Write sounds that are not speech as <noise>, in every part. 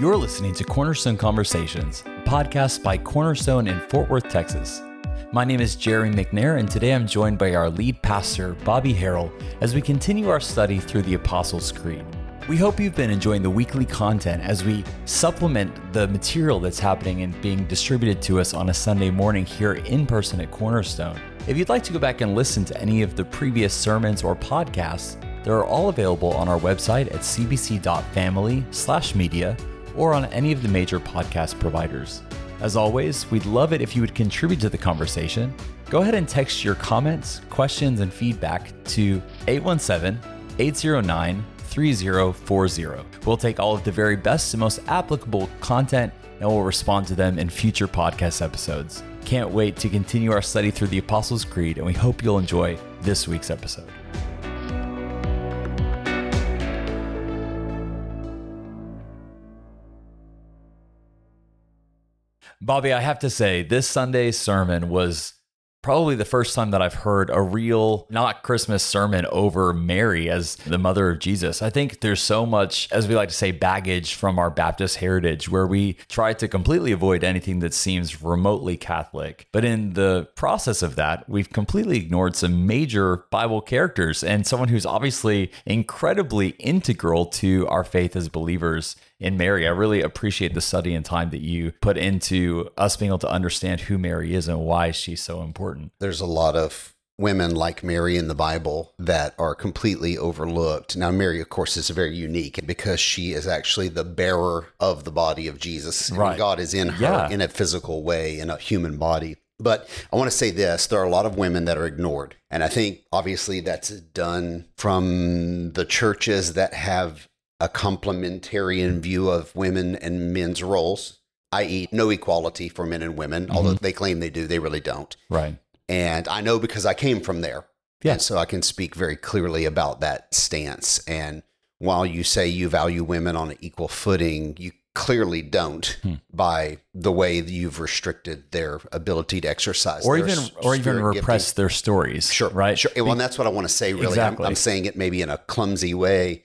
You're listening to Cornerstone Conversations, a podcast by Cornerstone in Fort Worth, Texas. My name is Jerry McNair, and today I'm joined by our lead pastor, Bobby Herrell, as we continue our study through the Apostles' Creed. We hope you've been enjoying the weekly content as we supplement the material that's happening and being distributed to us on a Sunday morning here in person at Cornerstone. If you'd like to go back and listen to any of the previous sermons or podcasts, they're all available on our website at cbc.family/media or on any of the major podcast providers. As always, we'd love it if you would contribute to the conversation. Go ahead and text your comments, questions, and feedback to 817 809 3040. We'll take all of the very best and most applicable content and we'll respond to them in future podcast episodes. Can't wait to continue our study through the Apostles' Creed, and we hope you'll enjoy this week's episode. Bobby, I have to say, this Sunday's sermon was probably the first time that I've heard a real, not Christmas sermon over Mary as the mother of Jesus. I think there's so much, as we like to say, baggage from our Baptist heritage where we try to completely avoid anything that seems remotely Catholic. But in the process of that, we've completely ignored some major Bible characters and someone who's obviously incredibly integral to our faith as believers in Mary. I really appreciate the study and time that you put into us being able to understand who Mary is and why she's so important. There's a lot of women like Mary in the Bible that are completely overlooked. Now, Mary, of course, is very unique because she is actually the bearer of the body of Jesus. Right. God is in her Yeah. in a physical way, in a human body. But I want to say this there are a lot of women that are ignored. And I think obviously that's done from the churches that have a complementarian view of women and men's roles, i.e., no equality for men and women, although they claim they do, they really don't. Right. And I know because I came from there. Yeah. And so I can speak very clearly about that stance. And while you say you value women on an equal footing, you clearly don't Hmm. by the way that you've restricted their ability to exercise Or even or even repress gifting. their stories. Sure. Right. Sure. Well, and that's what I want to say, really. I'm- Exactly. I'm, saying it maybe in a clumsy way,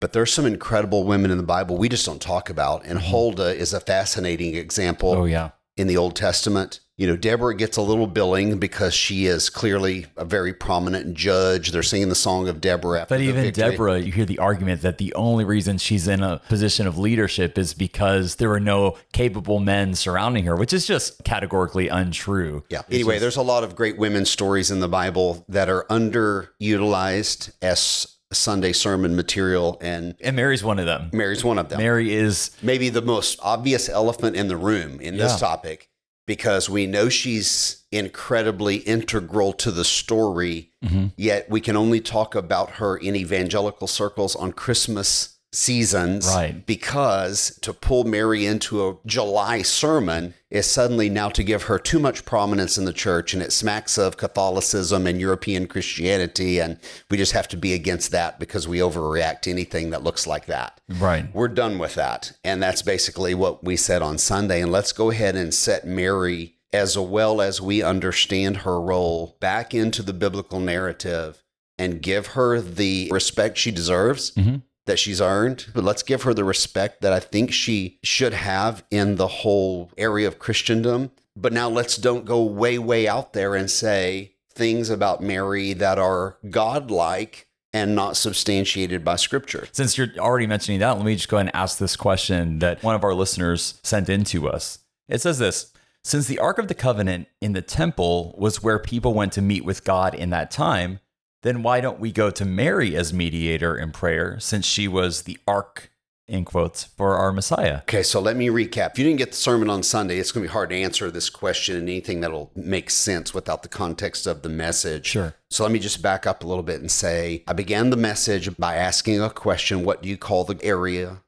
but there's some incredible women in the Bible we just don't talk about. And Huldah is a fascinating example Mm-hmm. Oh yeah. in the Old Testament. You know, Deborah gets a little billing because she is clearly a very prominent judge. They're singing the song of Deborah after But the even victory. Deborah, you hear the argument that the only reason she's in a position of leadership is because there were no capable men surrounding her, which is just categorically untrue. Yeah. Anyway, there's a lot of great women's stories in the Bible that are underutilized as Sunday sermon material, and And Mary's one of them. Mary's one of them. Mary is maybe the most obvious elephant in the room in this topic because we know she's incredibly integral to the story, Mm-hmm. yet we can only talk about her in evangelical circles on Christmas seasons. Right. Because to pull Mary into a July sermon is suddenly now to give her too much prominence in the church, and it smacks of Catholicism and European Christianity. And we just have to be against that because we overreact to anything that looks like that. right. We're done with that. And that's basically what we said on Sunday. And let's go ahead and set Mary, as well as we understand her role, back into the biblical narrative and give her the respect she deserves. Mhm. That she's earned, but let's give her the respect that I think she should have in the whole area of Christendom. But now let's don't go way, way out there and say things about Mary that are godlike and not substantiated by scripture. Since you're already mentioning that, let me just go ahead and ask this question that one of our listeners sent in to us. It says this Since the Ark of the Covenant in the temple was where people went to meet with God in that time, then why don't we go to Mary as mediator in prayer since she was the Ark, in quotes, for our Messiah? Okay, so let me recap. If you didn't get the sermon on Sunday, it's going to be hard to answer this question and anything that'll make sense without the context of the message. Sure. So let me just back up a little bit and say I began the message by asking a question What do you call the area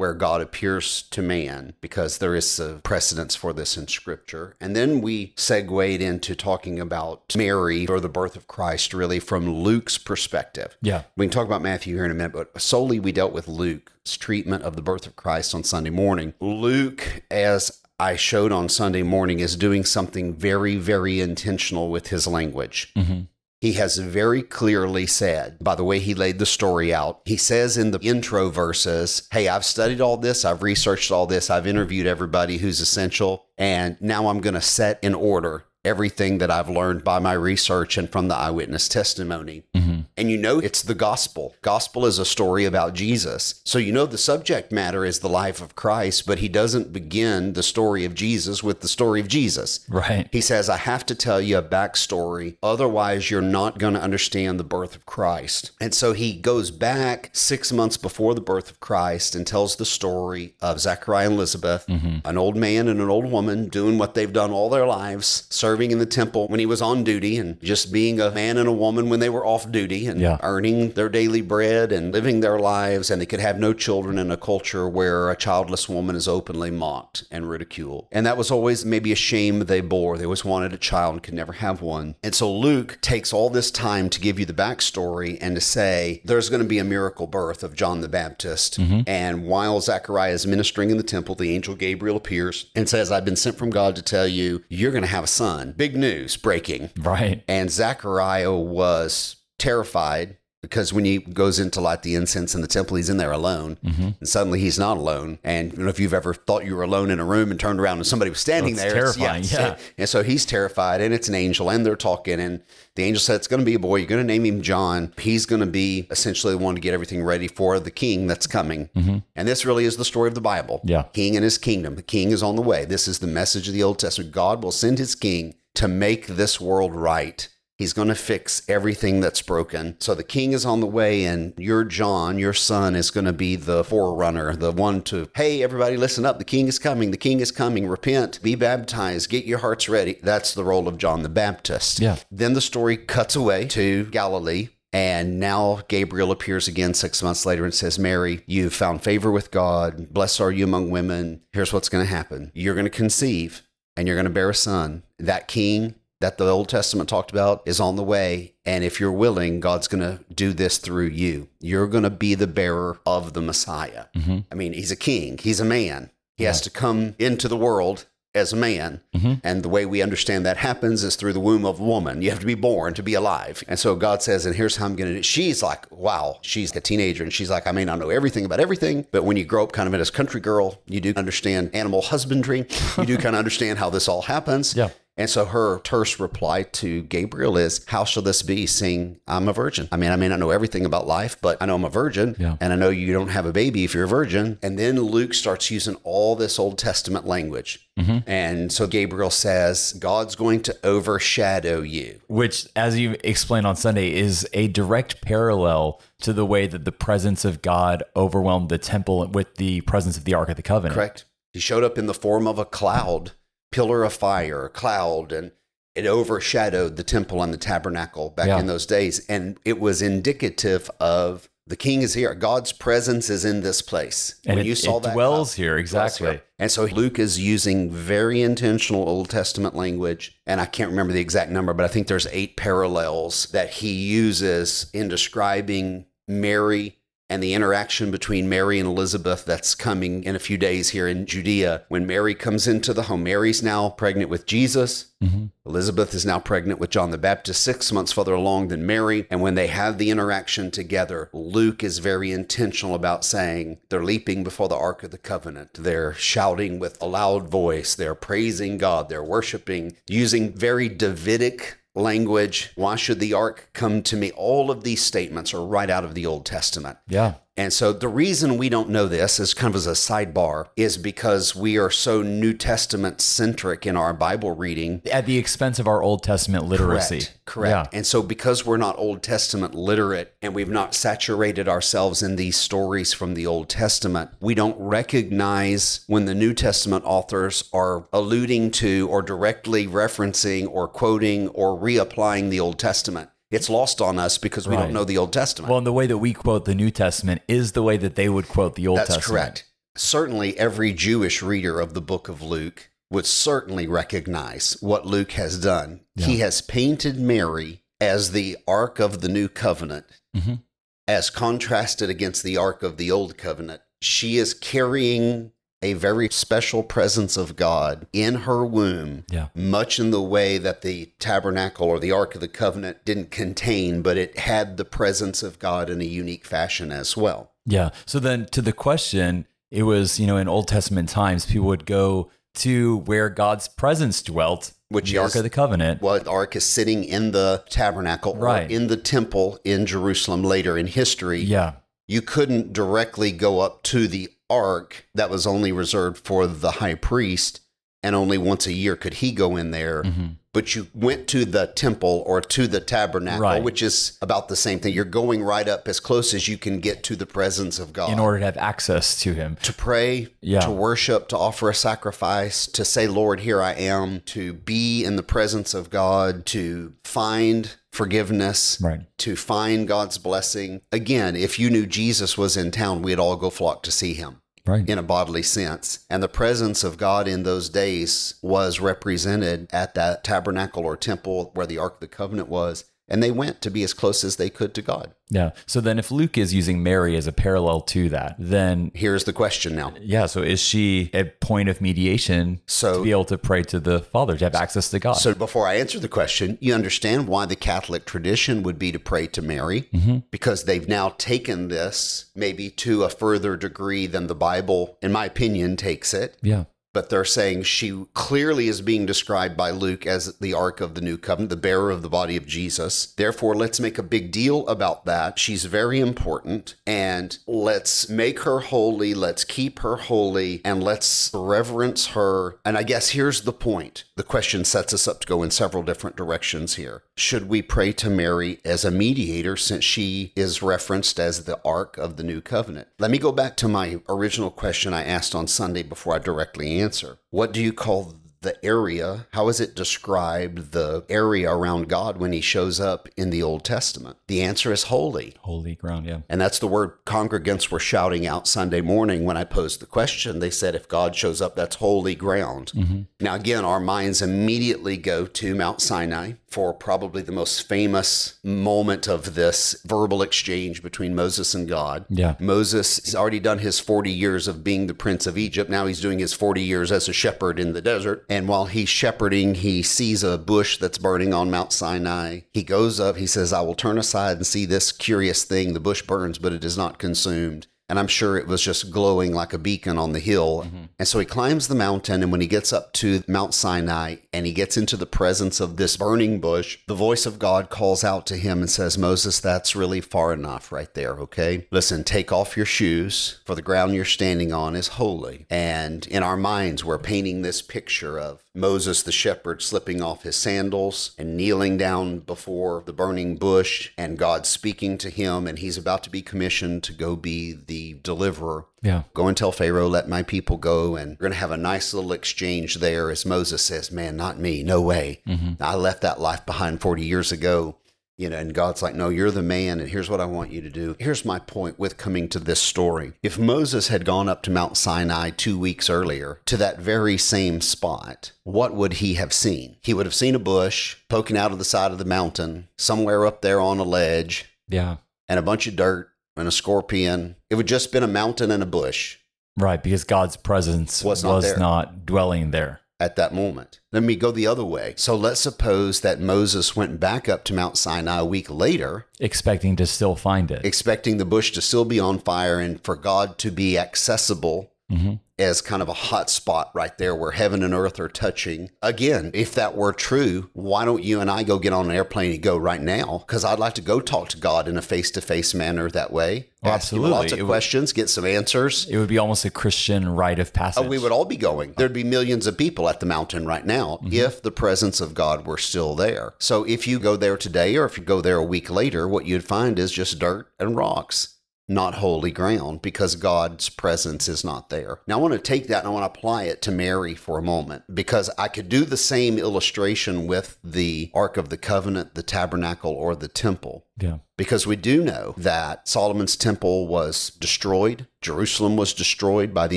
where God appears to man? Because there is a precedence for this in Scripture. And then we segued into talking about Mary or the birth of Christ, really from Luke's perspective. Yeah. We can talk about Matthew here in a minute, but solely we dealt with Luke's treatment of the birth of Christ on Sunday morning. Luke, as I showed on Sunday morning, is doing something very, very intentional with his language. Mm-hmm. He has very clearly said, by the way he laid the story out, he says in the intro verses, Hey, I've studied all this, I've researched all this, I've interviewed everybody who's essential, and now I'm going to set in order everything that I've learned by my research and from the eyewitness testimony. Mm-hmm. And you know it's the gospel. Gospel is a story about Jesus. So you know the subject matter is the life of Christ, but he doesn't begin the story of Jesus with the story of Jesus. Right. He says, I have to tell you a backstory. Otherwise, you're not going to understand the birth of Christ. And so he goes back six months before the birth of Christ and tells the story of Zechariah and Elizabeth, mm-hmm. an old man and an old woman doing what they've done all their lives, serving in the temple when he was on duty, and just being a man and a woman when they were off duty, and Yeah. earning their daily bread and living their lives. And they could have no children in a culture where a childless woman is openly mocked and ridiculed. And that was always maybe a shame they bore. They always wanted a child and could never have one. And so Luke takes all this time to give you the backstory and to say there's going to be a miracle birth of John the Baptist. Mm-hmm. And while Zechariah is ministering in the temple, the angel Gabriel appears and says, I've been sent from God to tell you, you're going to have a son. Big news breaking. Right. And Zechariah was terrified because when he goes in to light the incense in the temple, he's in there alone. Mm-hmm. And suddenly he's not alone. And you know, if you've ever thought you were alone in a room and turned around and somebody was standing That's there, it's- terrifying, it's- yeah. <laughs> And so he's terrified, and it's an angel, and they're talking. And the angel said, It's going to be a boy. You're going to name him John. He's going to be essentially the one to get everything ready for the king that's coming. And this really is the story of the Bible. Mm-hmm. Yeah. King and his kingdom. The king is on the way. This is the message of the Old Testament. God will send his king to make this world right. He's going to fix everything that's broken. So the king is on the way, and your John, your son, is going to be the forerunner, the one to, hey, everybody, listen up. The king is coming. The king is coming. Repent, be baptized, get your hearts ready. That's the role of John the Baptist. Yeah. Then the story cuts away to Galilee. And now Gabriel appears again six months later and says, Mary, you've found favor with God. Blessed are you among women. Here's what's going to happen you're going to conceive and you're going to bear a son. That king that the Old Testament talked about is on the way. And if you're willing, God's going to do this through you. You're going to be the bearer of the Messiah. Mm-hmm. I mean, he's a king, he's a man. He has to come into the world as a man. Mm-hmm. And the way we understand that happens is through the womb of a woman. You have to be born to be alive. And so God says, and here's how I'm going to do She's like, wow, she's a teenager. And she's like, I may not know everything about everything, but when you grow up kind of as a country girl, you do understand animal husbandry. You do <laughs> kind of understand how this all happens. Yeah. And so her terse reply to Gabriel is, How shall this be, seeing I'm a virgin? I mean, I may not know everything about life, but I know I'm a virgin. Yeah. And I know you don't have a baby if you're a virgin. And then Luke starts using all this Old Testament language. Mm-hmm. And so Gabriel says, God's going to overshadow you. Which, as you explained on Sunday, is a direct parallel to the way that the presence of God overwhelmed the temple with the presence of the Ark of the Covenant. Correct. He showed up in the form of a cloud, pillar of fire, a cloud, and it overshadowed the temple and the tabernacle back Yeah. in those days. And it was indicative of the king is here. God's presence is in this place. And when it, you saw it that dwells here, it dwells exactly. here. And so Luke is using very intentional Old Testament language. And I can't remember the exact number, but I think there's eight parallels that he uses in describing Mary and the interaction between Mary and Elizabeth that's coming in a few days here in Judea. When Mary comes into the home, Mary's now pregnant with Jesus. Mm-hmm. Elizabeth is now pregnant with John the Baptist, six months further along than Mary. And when they have the interaction together, Luke is very intentional about saying they're leaping before the Ark of the Covenant. They're shouting with a loud voice. They're praising God. They're worshiping, using very Davidic language. Why should the ark come to me? All of these statements are right out of the Old Testament. Yeah. And so the reason we don't know this is kind of as a sidebar is because we are so New Testament centric in our Bible reading. At the expense of our Old Testament literacy. Correct. Correct. Yeah. And so because we're not Old Testament literate and we've not saturated ourselves in these stories from the Old Testament, we don't recognize when the New Testament authors are alluding to or directly referencing or quoting or reapplying the Old Testament. It's lost on us because we Right. don't know the Old Testament. Well, and the way that we quote the New Testament is the way that they would quote the Old That's Testament. That's correct. Certainly, every Jewish reader of the book of Luke would certainly recognize what Luke has done. He has painted Mary as the Ark of the New Covenant, Mhm. as contrasted against the Ark of the Old Covenant. She is carrying a very special presence of God in her womb, Yeah. much in the way that the tabernacle or the Ark of the Covenant didn't contain, but it had the presence of God in a unique fashion as well. Yeah. So then to the question, it was, you know, in Old Testament times, people would go to where God's presence dwelt, Which the Ark of the Covenant. Well, the ark is sitting in the tabernacle Right. or in the temple in Jerusalem later in history. Yeah. You couldn't directly go up to the ark that was only reserved for the high priest, and only once a year could he go in there. Mhm. But you went to the temple or to the tabernacle, Right. which is about the same thing. You're going right up as close as you can get to the presence of God In order to have access to him. to pray, Yeah. to worship, to offer a sacrifice, to say, Lord, here I am, to be in the presence of God, to find forgiveness, Right. to find God's blessing. Again, if you knew Jesus was in town, we'd all go flock to see him Right. in a bodily sense. And the presence of God in those days was represented at that tabernacle or temple where the Ark of the Covenant was. And they went to be as close as they could to God. Yeah. So then if Luke is using Mary as a parallel to that, then Here's the question now. yeah, so is she a point of mediation So- to be able to pray to the Father, to have access to God? So before I answer the question, you understand why the Catholic tradition would be to pray to Mary mm-hmm. because they've now taken this maybe to a further degree than the Bible, in my opinion, takes it. yeah. But they're saying she clearly is being described by Luke as the Ark of the New Covenant, the bearer of the body of Jesus. Therefore, let's make a big deal about that. She's very important, and let's make her holy. Let's keep her holy, and let's reverence her. And I guess here's the point the question sets us up to go in several different directions here. Should we pray to Mary as a mediator since she is referenced as the Ark of the New Covenant? Let me go back to my original question I asked on Sunday before I directly answer. What do you call the area? How is it described, the area around God when he shows up in the Old Testament? The answer is holy. Holy ground. Yeah. And that's the word congregants were shouting out Sunday morning when I posed the question. They said, if God shows up, that's holy ground. Mm-hmm. Now, again, our minds immediately go to Mount Sinai for probably the most famous moment of this verbal exchange between Moses and God. Yeah. Moses has already done his 40 years of being the prince of Egypt. Now he's doing his 40 years as a shepherd in the desert. And while he's shepherding, he sees a bush that's burning on Mount Sinai. He goes up, he says, I will turn aside and see this curious thing. The bush burns, but it is not consumed. And I'm sure it was just glowing like a beacon on the hill. Mm-hmm. And so he climbs the mountain. And when he gets up to Mount Sinai and he gets into the presence of this burning bush, the voice of God calls out to him and says, Moses, that's really far enough right there, okay? Listen, take off your shoes, for the ground you're standing on is holy. And in our minds, we're painting this picture of Moses the shepherd slipping off his sandals and kneeling down before the burning bush, and God speaking to him, and he's about to be commissioned to go be the deliverer. Yeah. Go and tell Pharaoh, let my people go. And we're going to have a nice little exchange there as Moses says, Man, not me. No way. Mm-hmm. I left that life behind 40 years ago. You know, and God's like, No, you're the man. And here's what I want you to do. Here's my point with coming to this story. If Moses had gone up to Mount Sinai two weeks earlier to that very same spot, what would he have seen? He would have seen a bush poking out of the side of the mountain, somewhere up there on a ledge, Yeah. and a bunch of dirt and a scorpion. It would just been a mountain and a bush Right. Because God's presence Was was, not there. not dwelling there. at that moment. Let me go the other way. So let's suppose that Moses went back up to Mount Sinai a week later, Expecting to still find it. expecting the bush to still be on fire and for God to be accessible hmm as kind of a hot spot right there where heaven and earth are touching. Again, if that were true, why don't you and I go get on an airplane and go right now? Because I'd like to go talk to God in a face to face manner that way. Oh, absolutely. lots of It would- questions, get some answers. It would be almost a Christian rite of passage. Oh, we would all be going. There'd be millions of people at the mountain right now if the presence of God were still there. So if you go there today or if you go there a week later, what you'd find is just dirt and rocks, not holy ground because God's presence is not there. Now I want to take that and I want to apply it to Mary for a moment because I could do the same illustration with the Ark of the Covenant, the tabernacle, or the temple. Yeah. Because we do know that Solomon's temple was destroyed. Jerusalem was destroyed by the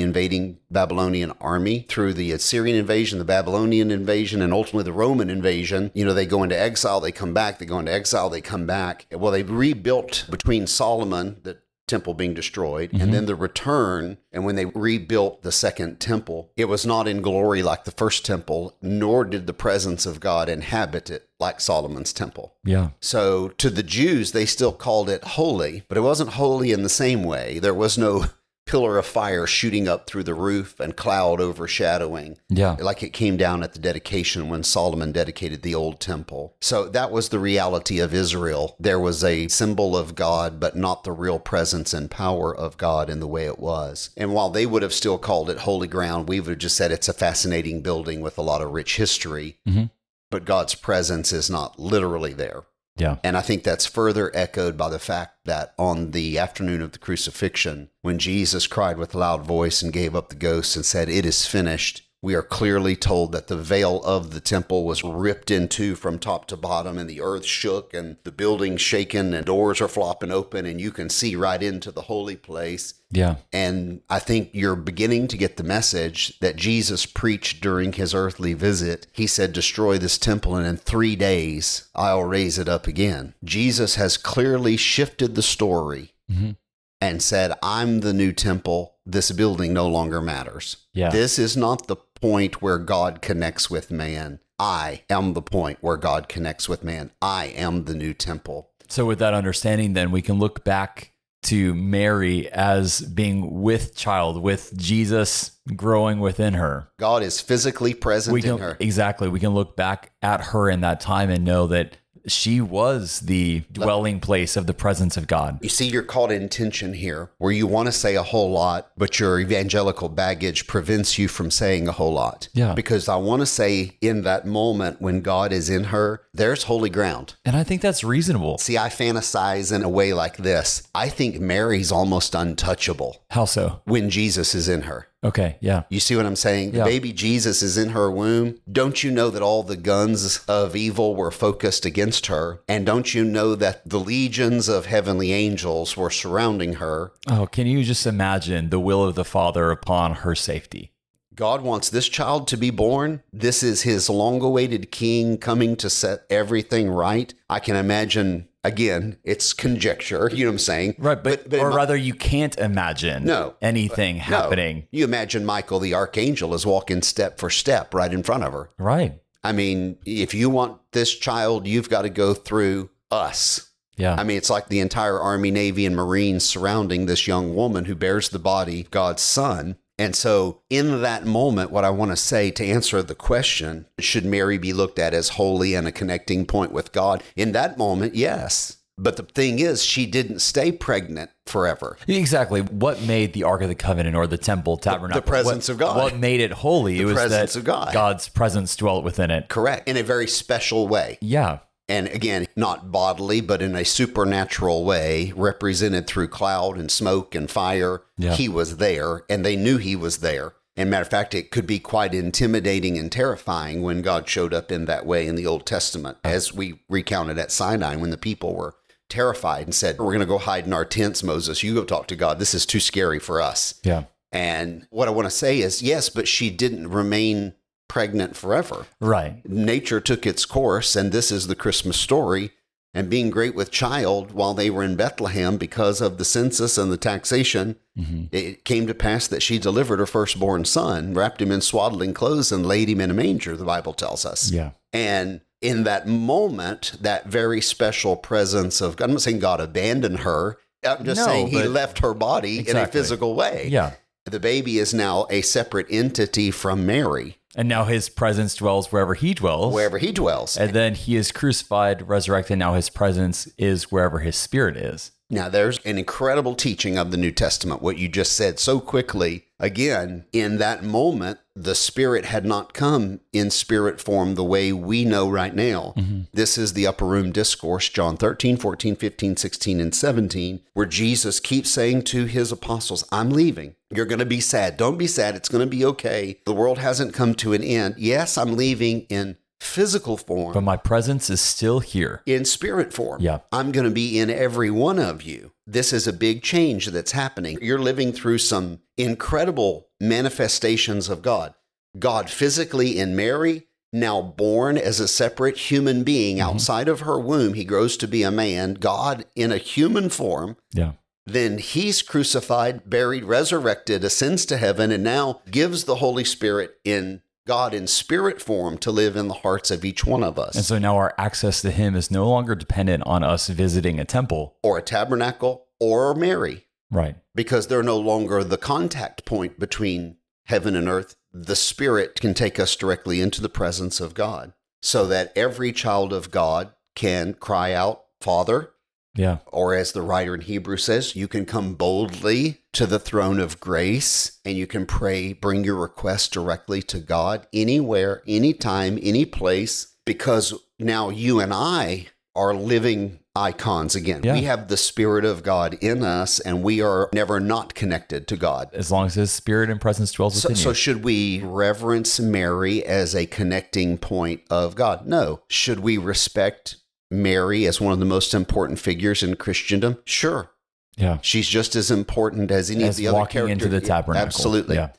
invading Babylonian army through the Assyrian invasion, the Babylonian invasion, and ultimately the Roman invasion. You know, they go into exile, they come back, they go into exile, they come back. Well, they rebuilt between Solomon, that temple being destroyed and mm-hmm. then the return and when they rebuilt the second temple it was not in glory like the first temple nor did the presence of god inhabit it like solomon's temple. Yeah. so to the jews they still called it holy but it wasn't holy in the same way. There was no pillar of fire shooting up through the roof and cloud overshadowing Yeah. like it came down at the dedication when Solomon dedicated the old temple. So that was the reality of Israel. There was a symbol of God, but not the real presence and power of God in the way it was. And while they would have still called it holy ground, we would have just said it's a fascinating building with a lot of rich history. Mhm. But God's presence is not literally there. Yeah. And I think that's further echoed by the fact that on the afternoon of the crucifixion, when Jesus cried with a loud voice and gave up the ghost and said, It is finished, we are clearly told that the veil of the temple was ripped in two from top to bottom, and the earth shook, and the building shaken, and doors are flopping open, and you can see right into the holy place. Yeah. And I think you're beginning to get the message that Jesus preached during his earthly visit. He said, Destroy this temple, and in three days I'll raise it up again. Jesus has clearly shifted the story Mhm. and said, I'm the new temple. This building no longer matters. Yeah. This is not the point where God connects with man. I am the point where God connects with man. I am the new temple. So, with that understanding, then we can look back to Mary as being with child, with Jesus growing within her. God is physically present We in her. exactly. We can look back at her in that time and know that she was the dwelling place of the presence of God. You see, you're caught in tension here where you want to say a whole lot, but your evangelical baggage prevents you from saying a whole lot. Yeah. Because I want to say in that moment when God is in her, there's holy ground. And I think that's reasonable. See, I fantasize in a way like this. I think Mary's almost untouchable How so? when Jesus is in her. Okay. Yeah. You see what I'm saying? The Yeah. baby Jesus is in her womb. Don't you know that all the guns of evil were focused against her? And don't you know that the legions of heavenly angels were surrounding her? Oh, can you just imagine the will of the Father upon her safety? God wants this child to be born. This is his long awaited king coming to set everything right. I can imagine, again, it's conjecture, you know what I'm saying? Right, but, in or my- rather, you can't imagine No. anything No. happening. You imagine Michael the archangel is walking step for step right in front of her. Right. I mean, if you want this child, you've got to go through us. Yeah. I mean, it's like the entire Army, Navy, and Marines surrounding this young woman who bears the body of God's son. And so, in that moment, what I want to say to answer the question, should Mary be looked at as holy and a connecting point with God? In that moment, yes. But the thing is, she didn't stay pregnant forever. Exactly. What made the Ark of the Covenant or the temple tabernacle? The presence what, of God. What made it holy? it was presence that of God. God's presence dwelt within it. Correct. In a very special way. Yeah. And again, not bodily, but in a supernatural way, represented through cloud and smoke and fire. Yeah. He was there, and they knew he was there. And matter of fact, it could be quite intimidating and terrifying when God showed up in that way in the Old Testament, as we recounted at Sinai when the people were terrified and said, We're going to go hide in our tents, Moses. You go talk to God. This is too scary for us. Yeah. And what I want to say is, yes, but she didn't remain pregnant forever Right. nature took its course, and this is the Christmas story. And being great with child while they were in Bethlehem because of the census and the taxation, Mhm. it came to pass that she delivered her firstborn son, wrapped him in swaddling clothes, and laid him in a manger, the Bible tells us. Yeah. And in that moment, that very special presence of God, I'm not saying God abandoned her. I'm just No, saying he left her body in a physical way. Yeah. The baby is now a separate entity from Mary, And now his presence dwells wherever he dwells. wherever he dwells. And then he is crucified, resurrected. Now his presence is wherever his spirit is. Now, there's an incredible teaching of the New Testament, what you just said so quickly. Again, in that moment, the Spirit had not come in spirit form the way we know right now. Mm-hmm. This is the upper room discourse, John 13, 14, 15, 16, and 17, where Jesus keeps saying to his apostles, I'm leaving. You're going to be sad. Don't be sad. It's going to be okay. The world hasn't come to an end. Yes, I'm leaving in physical form But my presence is still here. in spirit form. Yeah. I'm going to be in every one of you. This is a big change that's happening. You're living through some incredible manifestations of God. God physically in Mary, now born as a separate human being mm-hmm. outside of her womb, he grows to be a man. God in a human form, Yeah. then he's crucified, buried, resurrected, ascends to heaven, and now gives the Holy Spirit in God in spirit form to live in the hearts of each one of us. And so now our access to him is no longer dependent on us visiting a temple. or a tabernacle or Mary, Right. because they're no longer the contact point between heaven and earth. The Spirit can take us directly into the presence of God so that every child of God can cry out, Father, Yeah. or as the writer in Hebrew says, you can come boldly to the throne of grace and you can pray, bring your request directly to God anywhere, anytime, any place, because now you and I are living icons again. Yeah. We have the Spirit of God in us and we are never not connected to God. As long as his spirit and presence dwells So, within so you. should we reverence Mary as a connecting point of God? No. Should we respect Mary as one of the most important figures in Christendom? Sure. Yeah. She's just as important as any As of the other walking into characters. the tabernacle. Absolutely. Yeah.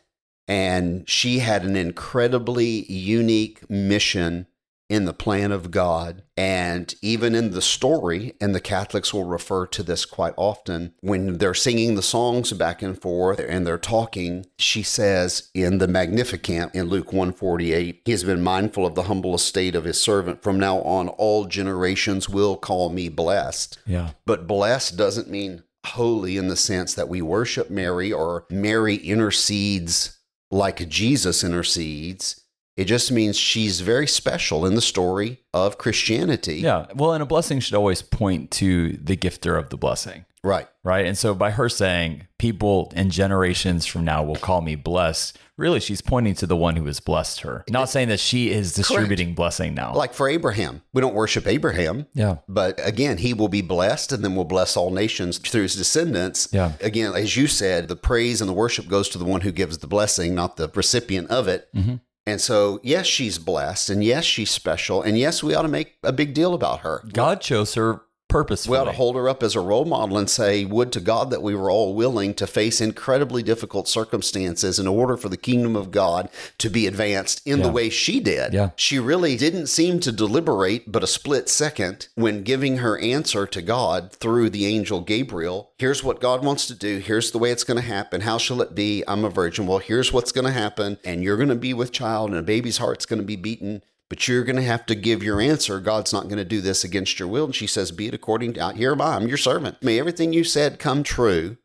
And she had an incredibly unique mission in the plan of God. And even in the story, and the Catholics will refer to this quite often, when they're singing the songs back and forth and they're talking, she says in the Magnificat in Luke 148, He has been mindful of the humble estate of his servant. From now on, all generations will call me blessed. Yeah. But blessed doesn't mean holy in the sense that we worship Mary or Mary intercedes like Jesus intercedes. It just means she's very special in the story of Christianity. Yeah. Well, and a blessing should always point to the gifter of the blessing. Right. Right. And so by her saying, people and generations from now will call me blessed, really she's pointing to the one who has blessed her. Not saying that she is distributing blessing now. Like for Abraham, we don't worship Abraham. yeah. But again, he will be blessed and then will bless all nations through his descendants. Yeah. Again, as you said, the praise and the worship goes to the one who gives the blessing, not the recipient of it. Mhm. And so, yes, she's blessed, and yes, she's special, and yes, we ought to make a big deal about her. God chose her purposefully. We ought to hold her up as a role model and say, Would to God that we were all willing to face incredibly difficult circumstances in order for the kingdom of God to be advanced in the way she did. Yeah. She really didn't seem to deliberate but a split second when giving her answer to God through the angel Gabriel. Here's what God wants to do. Here's the way it's going to happen. How shall it be? I'm a virgin. Well, here's what's going to happen. And you're going to be with child, and a baby's heart's going to be beaten but you're going to have to give your answer. God's not going to do this against your will. And she says, Be it according to, here am I, I'm your servant. May everything you said come true.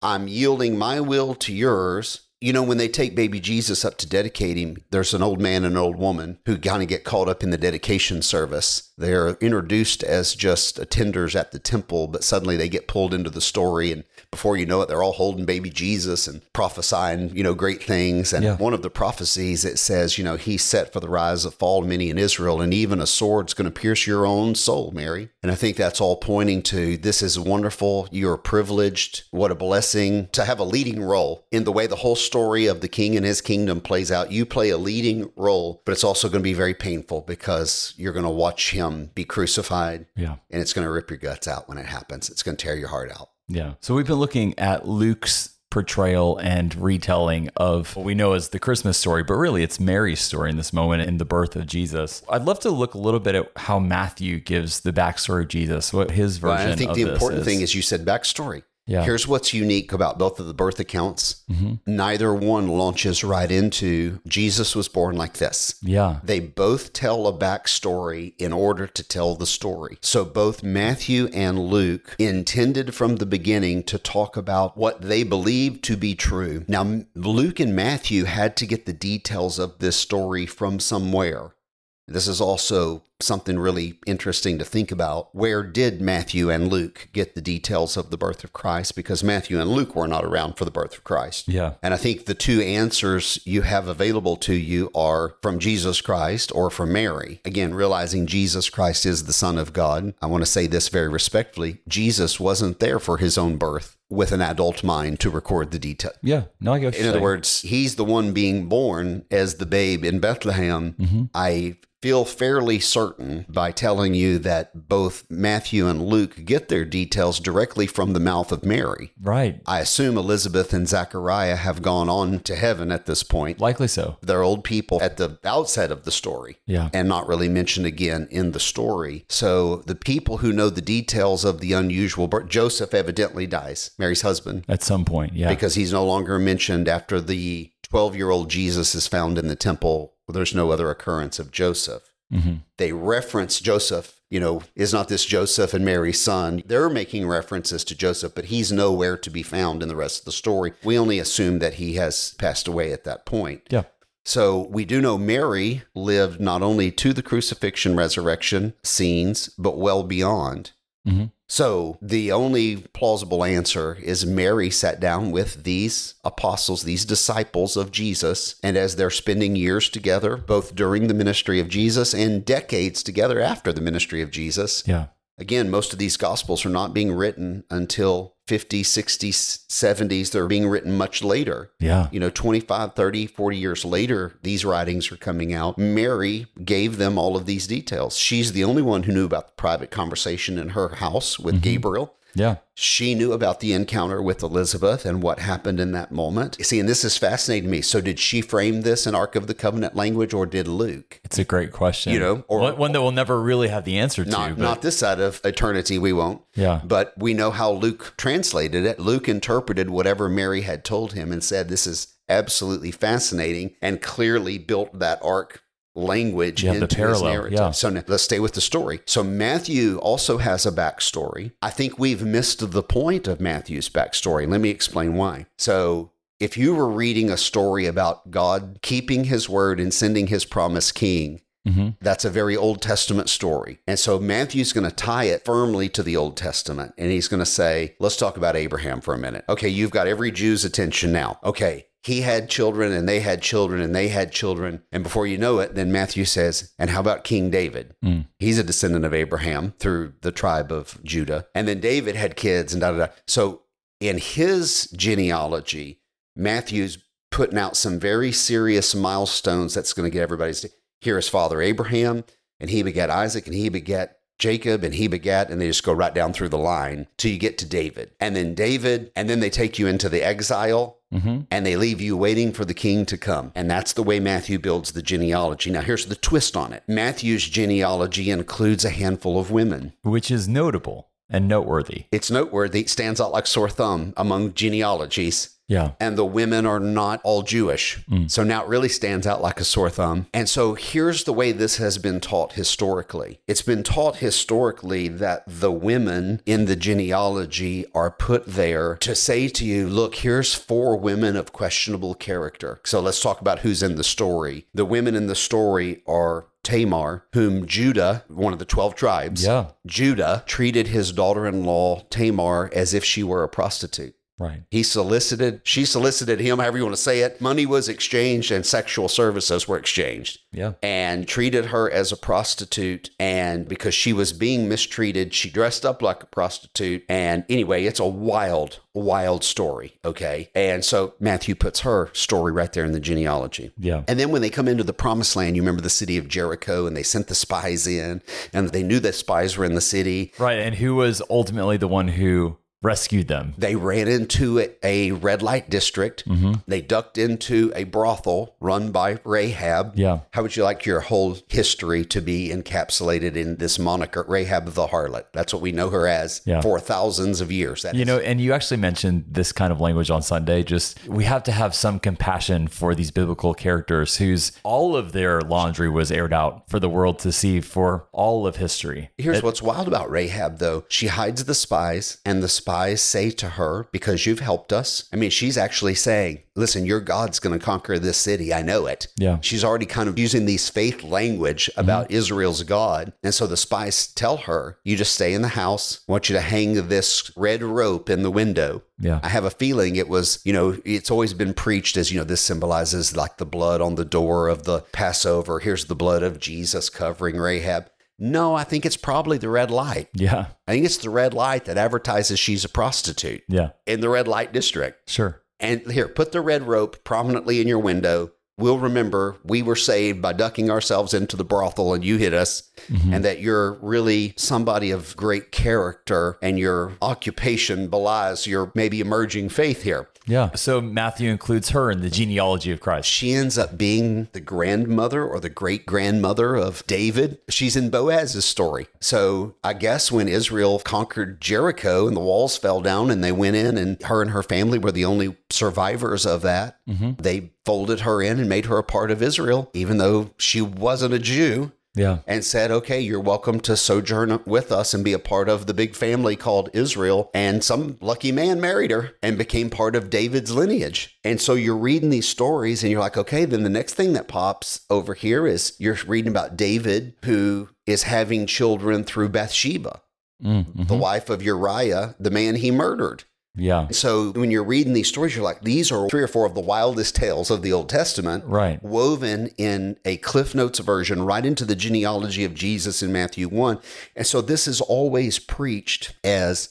I'm yielding my will to yours. You know, when they take baby Jesus up to dedicate him, there's an old man and an old woman who kind of get caught up in the dedication service. They're introduced as just attenders at the temple, but suddenly they get pulled into the story. And before you know it, they're all holding baby Jesus and prophesying, you know, great things. And Yeah. one of the prophecies, it says, you know, he's set for the rise of fall many in Israel, and even a sword's going to pierce your own soul, Mary. And I think that's all pointing to this is wonderful. You're privileged. What a blessing to have a leading role in the way the whole story of the king and his kingdom plays out. You play a leading role, but it's also going to be very painful because you're going to watch him be crucified yeah. and it's going to rip your guts out when it happens. It's going to tear your heart out. Yeah. So we've been looking at Luke's portrayal and retelling of what we know as the Christmas story, but really it's Mary's story in this moment in the birth of Jesus. I'd love to look a little bit at how Matthew gives the backstory of Jesus, what his Well, version and I think of the this important is. thing is you said backstory. Yeah. Here's what's unique about both of the birth accounts. Mhm. Neither one launches right into Jesus was born like this. Yeah. They both tell a backstory in order to tell the story. So both Matthew and Luke intended from the beginning to talk about what they believed to be true. Now, Luke and Matthew had to get the details of this story from somewhere. This is also something really interesting to think about. Where did Matthew and Luke get the details of the birth of Christ? Because Matthew and Luke were not around for the birth of Christ. Yeah. And I think the two answers you have available to you are from Jesus Christ or from Mary. Again, realizing Jesus Christ is the Son of God. I want to say this very respectfully Jesus wasn't there for his own birth with an adult mind to record the detail. Yeah. No, I what In other saying. words, he's the one being born as the babe in Bethlehem. Mhm. I feel fairly certain certain by telling you that both Matthew and Luke get their details directly from the mouth of Mary. Right. I assume Elizabeth and Zachariah have gone on to heaven at this point. Likely so. They're old people at the outset of the story Yeah. and not really mentioned again in the story. So the people who know the details of the unusual birth, Joseph evidently dies, Mary's husband, At some point. Yeah. because he's no longer mentioned after the 12 year old Jesus is found in the temple. There's no other occurrence of Joseph. Hmm They reference Joseph, you know, is not this Joseph and Mary's son? They're making references to Joseph, but he's nowhere to be found in the rest of the story. We only assume that he has passed away at that point. Yeah. So we do know Mary lived not only to the crucifixion resurrection scenes, but well beyond. Mhm. So the only plausible answer is Mary sat down with these apostles, these disciples of Jesus, and as they're spending years together, both during the ministry of Jesus and decades together after the ministry of Jesus, Yeah. Again, most of these gospels are not being written until 50s, 60s, 70s. They're being written much later. Yeah. You know, 25, 30, 40 years later, these writings are coming out. Mary gave them all of these details. She's the only one who knew about the private conversation in her house with mm-hmm. Gabriel. Yeah. She knew about the encounter with Elizabeth and what happened in that moment. See, and this is fascinating to me. So, did she frame this in Ark of the Covenant language or did Luke? It's a great question. You know, or- one, one that we'll never really have the answer to. Not, but not this side of eternity, we won't. yeah. But we know how Luke translated it. Luke interpreted whatever Mary had told him and said, This is absolutely fascinating, and clearly built that ark language You have the into his narrative. yeah. So now, let's stay with the story. So Matthew also has a backstory. I think we've missed the point of Matthew's backstory. Let me explain why. So if you were reading a story about God keeping his word and sending his promised king, hmm that's a very Old Testament story. And so Matthew's going to tie it firmly to the Old Testament. And he's going to say, let's talk about Abraham for a minute. Okay, you've got every Jew's attention now. Okay, he had children and they had children and they had children. And before you know it, then Matthew says, and how about King David? Mm. He's a descendant of Abraham through the tribe of Judah. And then David had kids and da da da. So in his genealogy, Matthew's putting out some very serious milestones that's going to get everybody's. Here is Father Abraham, and he begat Isaac, and he begat Jacob, and he begat, and they just go right down through the line till you get to David. And then David, and then they take you into the exile hmm and they leave you waiting for the king to come. And that's the way Matthew builds the genealogy. Now, here's the twist on it Matthew's genealogy includes a handful of women. Which is notable and noteworthy. It's noteworthy, it stands out like sore thumb among genealogies. Yeah. And the women are not all Jewish. Mm. So now it really stands out like a sore thumb. And so here's the way this has been taught historically it's been taught historically that the women in the genealogy are put there to say to you, look, here's four women of questionable character. So let's talk about who's in the story. The women in the story are Tamar, whom Judah, one of the 12 tribes, Yeah. Judah treated his daughter in law, Tamar, as if she were a prostitute. Right. He solicited, she solicited him, however you want to say it. Money was exchanged and sexual services were exchanged Yeah. and treated her as a prostitute. And because she was being mistreated, she dressed up like a prostitute. And anyway, it's a wild, wild story. Okay. And so Matthew puts her story right there in the genealogy. Yeah. And then when they come into the promised land, you remember the city of Jericho and they sent the spies in and they knew that spies were in the city. Right. And who was ultimately the one who rescued them? They ran into a, red light district. Mm-hmm. They ducked into a brothel run by Rahab. Yeah. How would you like your whole history to be encapsulated in this moniker, Rahab the harlot? That's what we know her as Yeah. for thousands of years. That You is- know, and you actually mentioned this kind of language on Sunday. Just we have to have some compassion for these biblical characters whose all of their laundry was aired out for the world to see for all of history. Here's what's wild about Rahab, though. She hides the spies, and the spies say to her, Because you've helped us. I mean, she's actually saying, Listen, your God's going to conquer this city. I know it. Yeah. She's already kind of using these faith language mm-hmm. about Israel's God. And so the spies tell her, You just stay in the house. I want you to hang this red rope in the window. Yeah. I have a feeling it was, you know, it's always been preached as, you know, this symbolizes like the blood on the door of the Passover. Here's the blood of Jesus covering Rahab. No, I think it's probably the red light. Yeah. I think it's the red light that advertises she's a prostitute Yeah. in the red light district. Sure. And here, put the red rope prominently in your window. We'll remember we were saved by ducking ourselves into the brothel and you hit us, Mhm. and that you're really somebody of great character and your occupation belies your maybe emerging faith here. Yeah. So Matthew includes her in the genealogy of Christ. She ends up being the grandmother or the great grandmother of David. She's in Boaz's story. So I guess when Israel conquered Jericho and the walls fell down and they went in, and her and her family were the only survivors of that, they folded her in and made her a part of Israel, even though she wasn't a Jew. Yeah. And said, okay, you're welcome to sojourn with us and be a part of the big family called Israel. And some lucky man married her and became part of David's lineage. And so you're reading these stories and you're like, okay, then the next thing that pops over here is you're reading about David who is having children through Bathsheba, Mm, the mhm. wife of Uriah, the man he murdered. Yeah. So when you're reading these stories, you're like, these are three or four of the wildest tales of the Old Testament Right. woven in a Cliff Notes version right into the genealogy of Jesus in Matthew 1. And so this is always preached as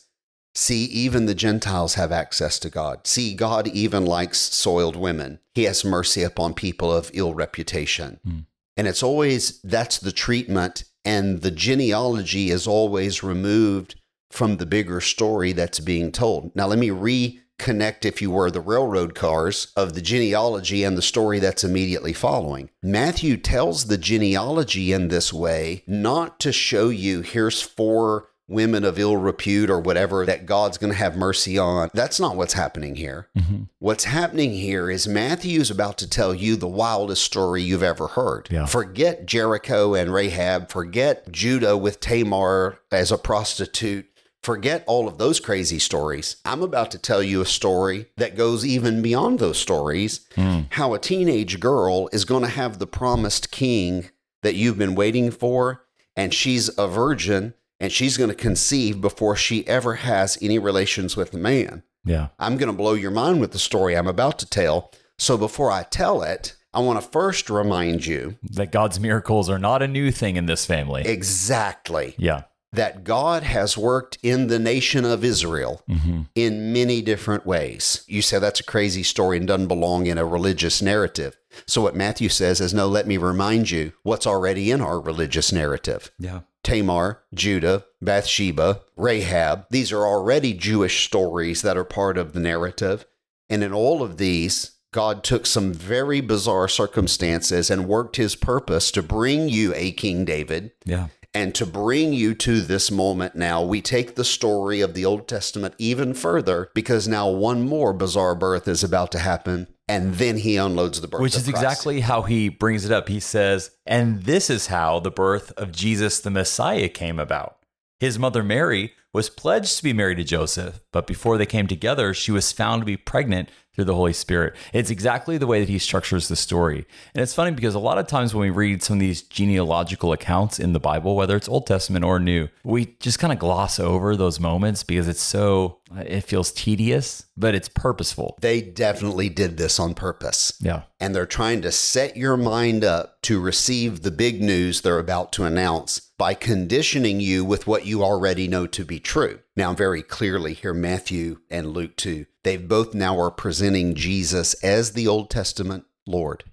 see, even the Gentiles have access to God. See, God even likes soiled women. He has mercy upon people of ill reputation. Hmm. And it's always that's the treatment, and the genealogy is always removed from the bigger story that's being told. Now, let me reconnect, if you were, the railroad cars of the genealogy and the story that's immediately following. Matthew tells the genealogy in this way not to show you here's four women of ill repute or whatever that God's going to have mercy on. That's not what's happening here. Mhm. What's happening here is Matthew's about to tell you the wildest story you've ever heard. Yeah. Forget Jericho and Rahab, forget Judah with Tamar as a prostitute. Forget all of those crazy stories. I'm about to tell you a story that goes even beyond those stories. Mm. How a teenage girl is going to have the promised king that you've been waiting for, and she's a virgin, and she's going to conceive before she ever has any relations with a man. Yeah. I'm going to blow your mind with the story I'm about to tell. So before I tell it, I want to first remind you That God's miracles are not a new thing in this family. exactly yeah. That God has worked in the nation of Israel hmm in many different ways. You say that's a crazy story and doesn't belong in a religious narrative. So what Matthew says is, no, let me remind you what's already in our religious narrative. Yeah. Tamar, Judah, Bathsheba, Rahab. These are already Jewish stories that are part of the narrative. And in all of these, God took some very bizarre circumstances and worked his purpose to bring you a King David Yeah. And to bring you to this moment now. We take the story of the Old Testament even further because now one more bizarre birth is about to happen. And then he unloads the birth Which is exactly how he brings it up. He says, and this is how the birth of Jesus the Messiah came about. His mother Mary was pledged to be married to Joseph, but before they came together, she was found to be pregnant through the Holy Spirit. It's exactly the way that he structures the story. And it's funny because a lot of times when we read some of these genealogical accounts in the Bible, whether it's Old Testament or New, we just kind of gloss over those moments because it's so, it feels tedious, but it's purposeful. They definitely did this on purpose. Yeah. and they're trying to set your mind up to receive the big news they're about to announce by conditioning you with what you already know to be true. Now, very clearly here, Matthew and Luke too, they both now are presenting Jesus as the Old Testament Lord.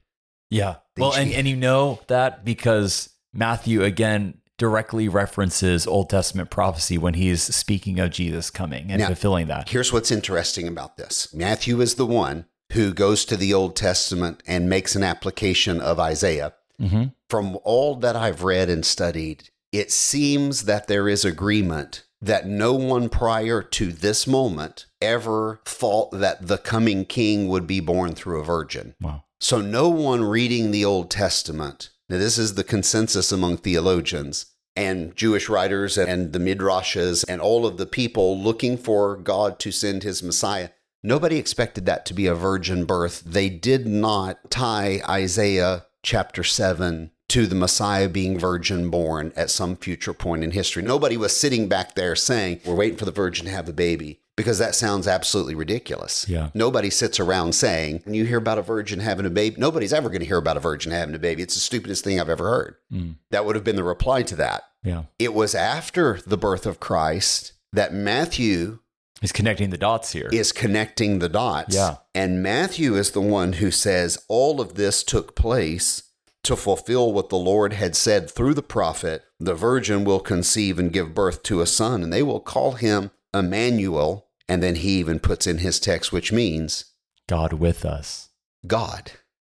Yeah. The Well, and, and you know that because Matthew again directly references Old Testament prophecy when he's speaking of Jesus coming and Now- fulfilling that. Here's what's interesting about this Matthew is the one who goes to the Old Testament and makes an application of Isaiah. hmm From all that I've read and studied, it seems that there is agreement that no one prior to this moment ever thought that the coming king would be born through a virgin. Wow. So, no one reading the Old Testament, now this is the consensus among theologians and Jewish writers and the Midrashes and all of the people looking for God to send his Messiah. Nobody expected that to be a virgin birth. They did not tie Isaiah chapter 7 to the Messiah being virgin born at some future point in history. Nobody was sitting back there saying, We're waiting for the virgin to have a baby, because that sounds absolutely ridiculous. Yeah. Nobody sits around saying, When you hear about a virgin having a baby, nobody's ever going to hear about a virgin having a baby. It's the stupidest thing I've ever heard. Mm. That would have been the reply to that. Yeah. It was after the birth of Christ that Matthew is connecting the dots here. is connecting the dots. Yeah. And Matthew is the one who says all of this took place to fulfill what the Lord had said through the prophet the virgin will conceive and give birth to a son, and they will call him Emmanuel. And then he even puts in his text, which means God with us. God.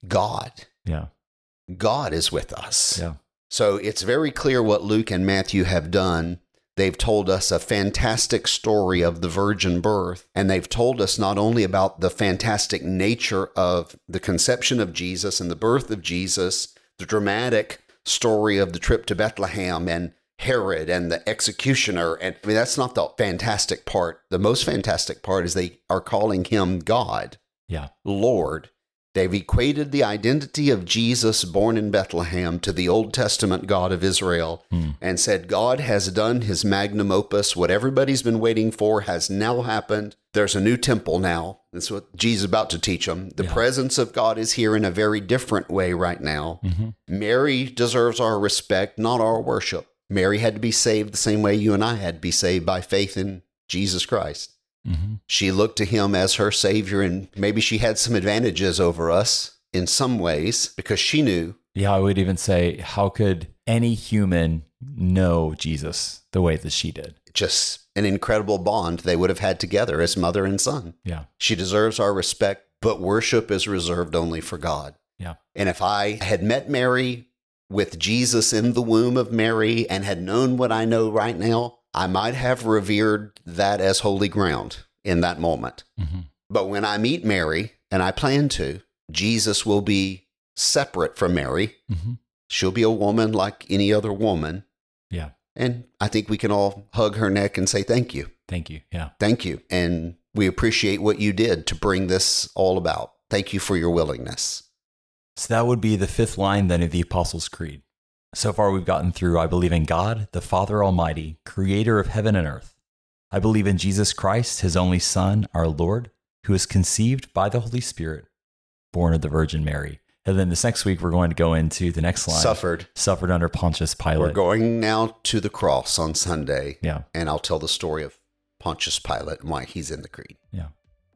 God. Yeah. God is with us. Yeah. So it's very clear what Luke and Matthew have done. They've told us a fantastic story of the virgin birth, and they've told us not only about the fantastic nature of the conception of Jesus and the birth of Jesus, the dramatic story of the trip to Bethlehem and Herod and the executioner. And I mean, that's not the fantastic part. The most fantastic part is they are calling him God, Yeah. Lord. They've equated the identity of Jesus born in Bethlehem to the Old Testament God of Israel Hmm. and said, God has done his magnum opus. What everybody's been waiting for has now happened. There's a new temple now. That's what Jesus is about to teach them. The Yeah. presence of God is here in a very different way right now. Mhm. Mary deserves our respect, not our worship. Mary had to be saved the same way you and I had to be saved by faith in Jesus Christ. hmm She looked to him as her savior, and maybe she had some advantages over us in some ways because she knew. Yeah. I would even say, how could any human know Jesus the way that she did? Just an incredible bond they would have had together as mother and son. Yeah. She deserves our respect, but worship is reserved only for God. Yeah. And if I had met Mary with Jesus in the womb of Mary and had known what I know right now, I might have revered that as holy ground in that moment. hmm But when I meet Mary, and I plan to, Jesus will be separate from Mary. hmm She'll be a woman like any other woman. Yeah. And I think we can all hug her neck and say, Thank you. Thank you. Yeah. Thank you. And we appreciate what you did to bring this all about. Thank you for your willingness. So that would be the fifth line then of the Apostles' Creed. So far, we've gotten through I believe in God, the Father Almighty, creator of heaven and earth. I believe in Jesus Christ, his only Son, our Lord, who is conceived by the Holy Spirit, born of the Virgin Mary. And then this next week, we're going to go into the next line Suffered. suffered under Pontius Pilate. We're going now to the cross on Sunday, yeah. and I'll tell the story of Pontius Pilate and why he's in the creed.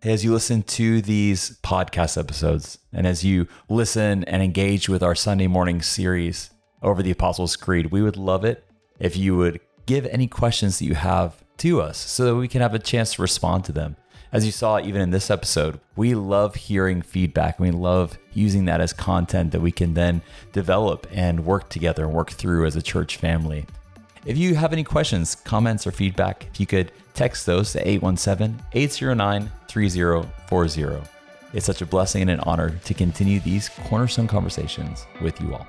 As you listen to these podcast episodes and as you listen and engage with our Sunday morning series over the Apostles' Creed, we would love it if you would give any questions that you have to us so that we can have a chance to respond to them. As you saw, even in this episode, we love hearing feedback. We love using that as content that we can then develop and work together and work through as a church family. If you have any questions, comments, or feedback, if you could text those to 817 809 3040. It's such a blessing and an honor to continue these cornerstone conversations with you all.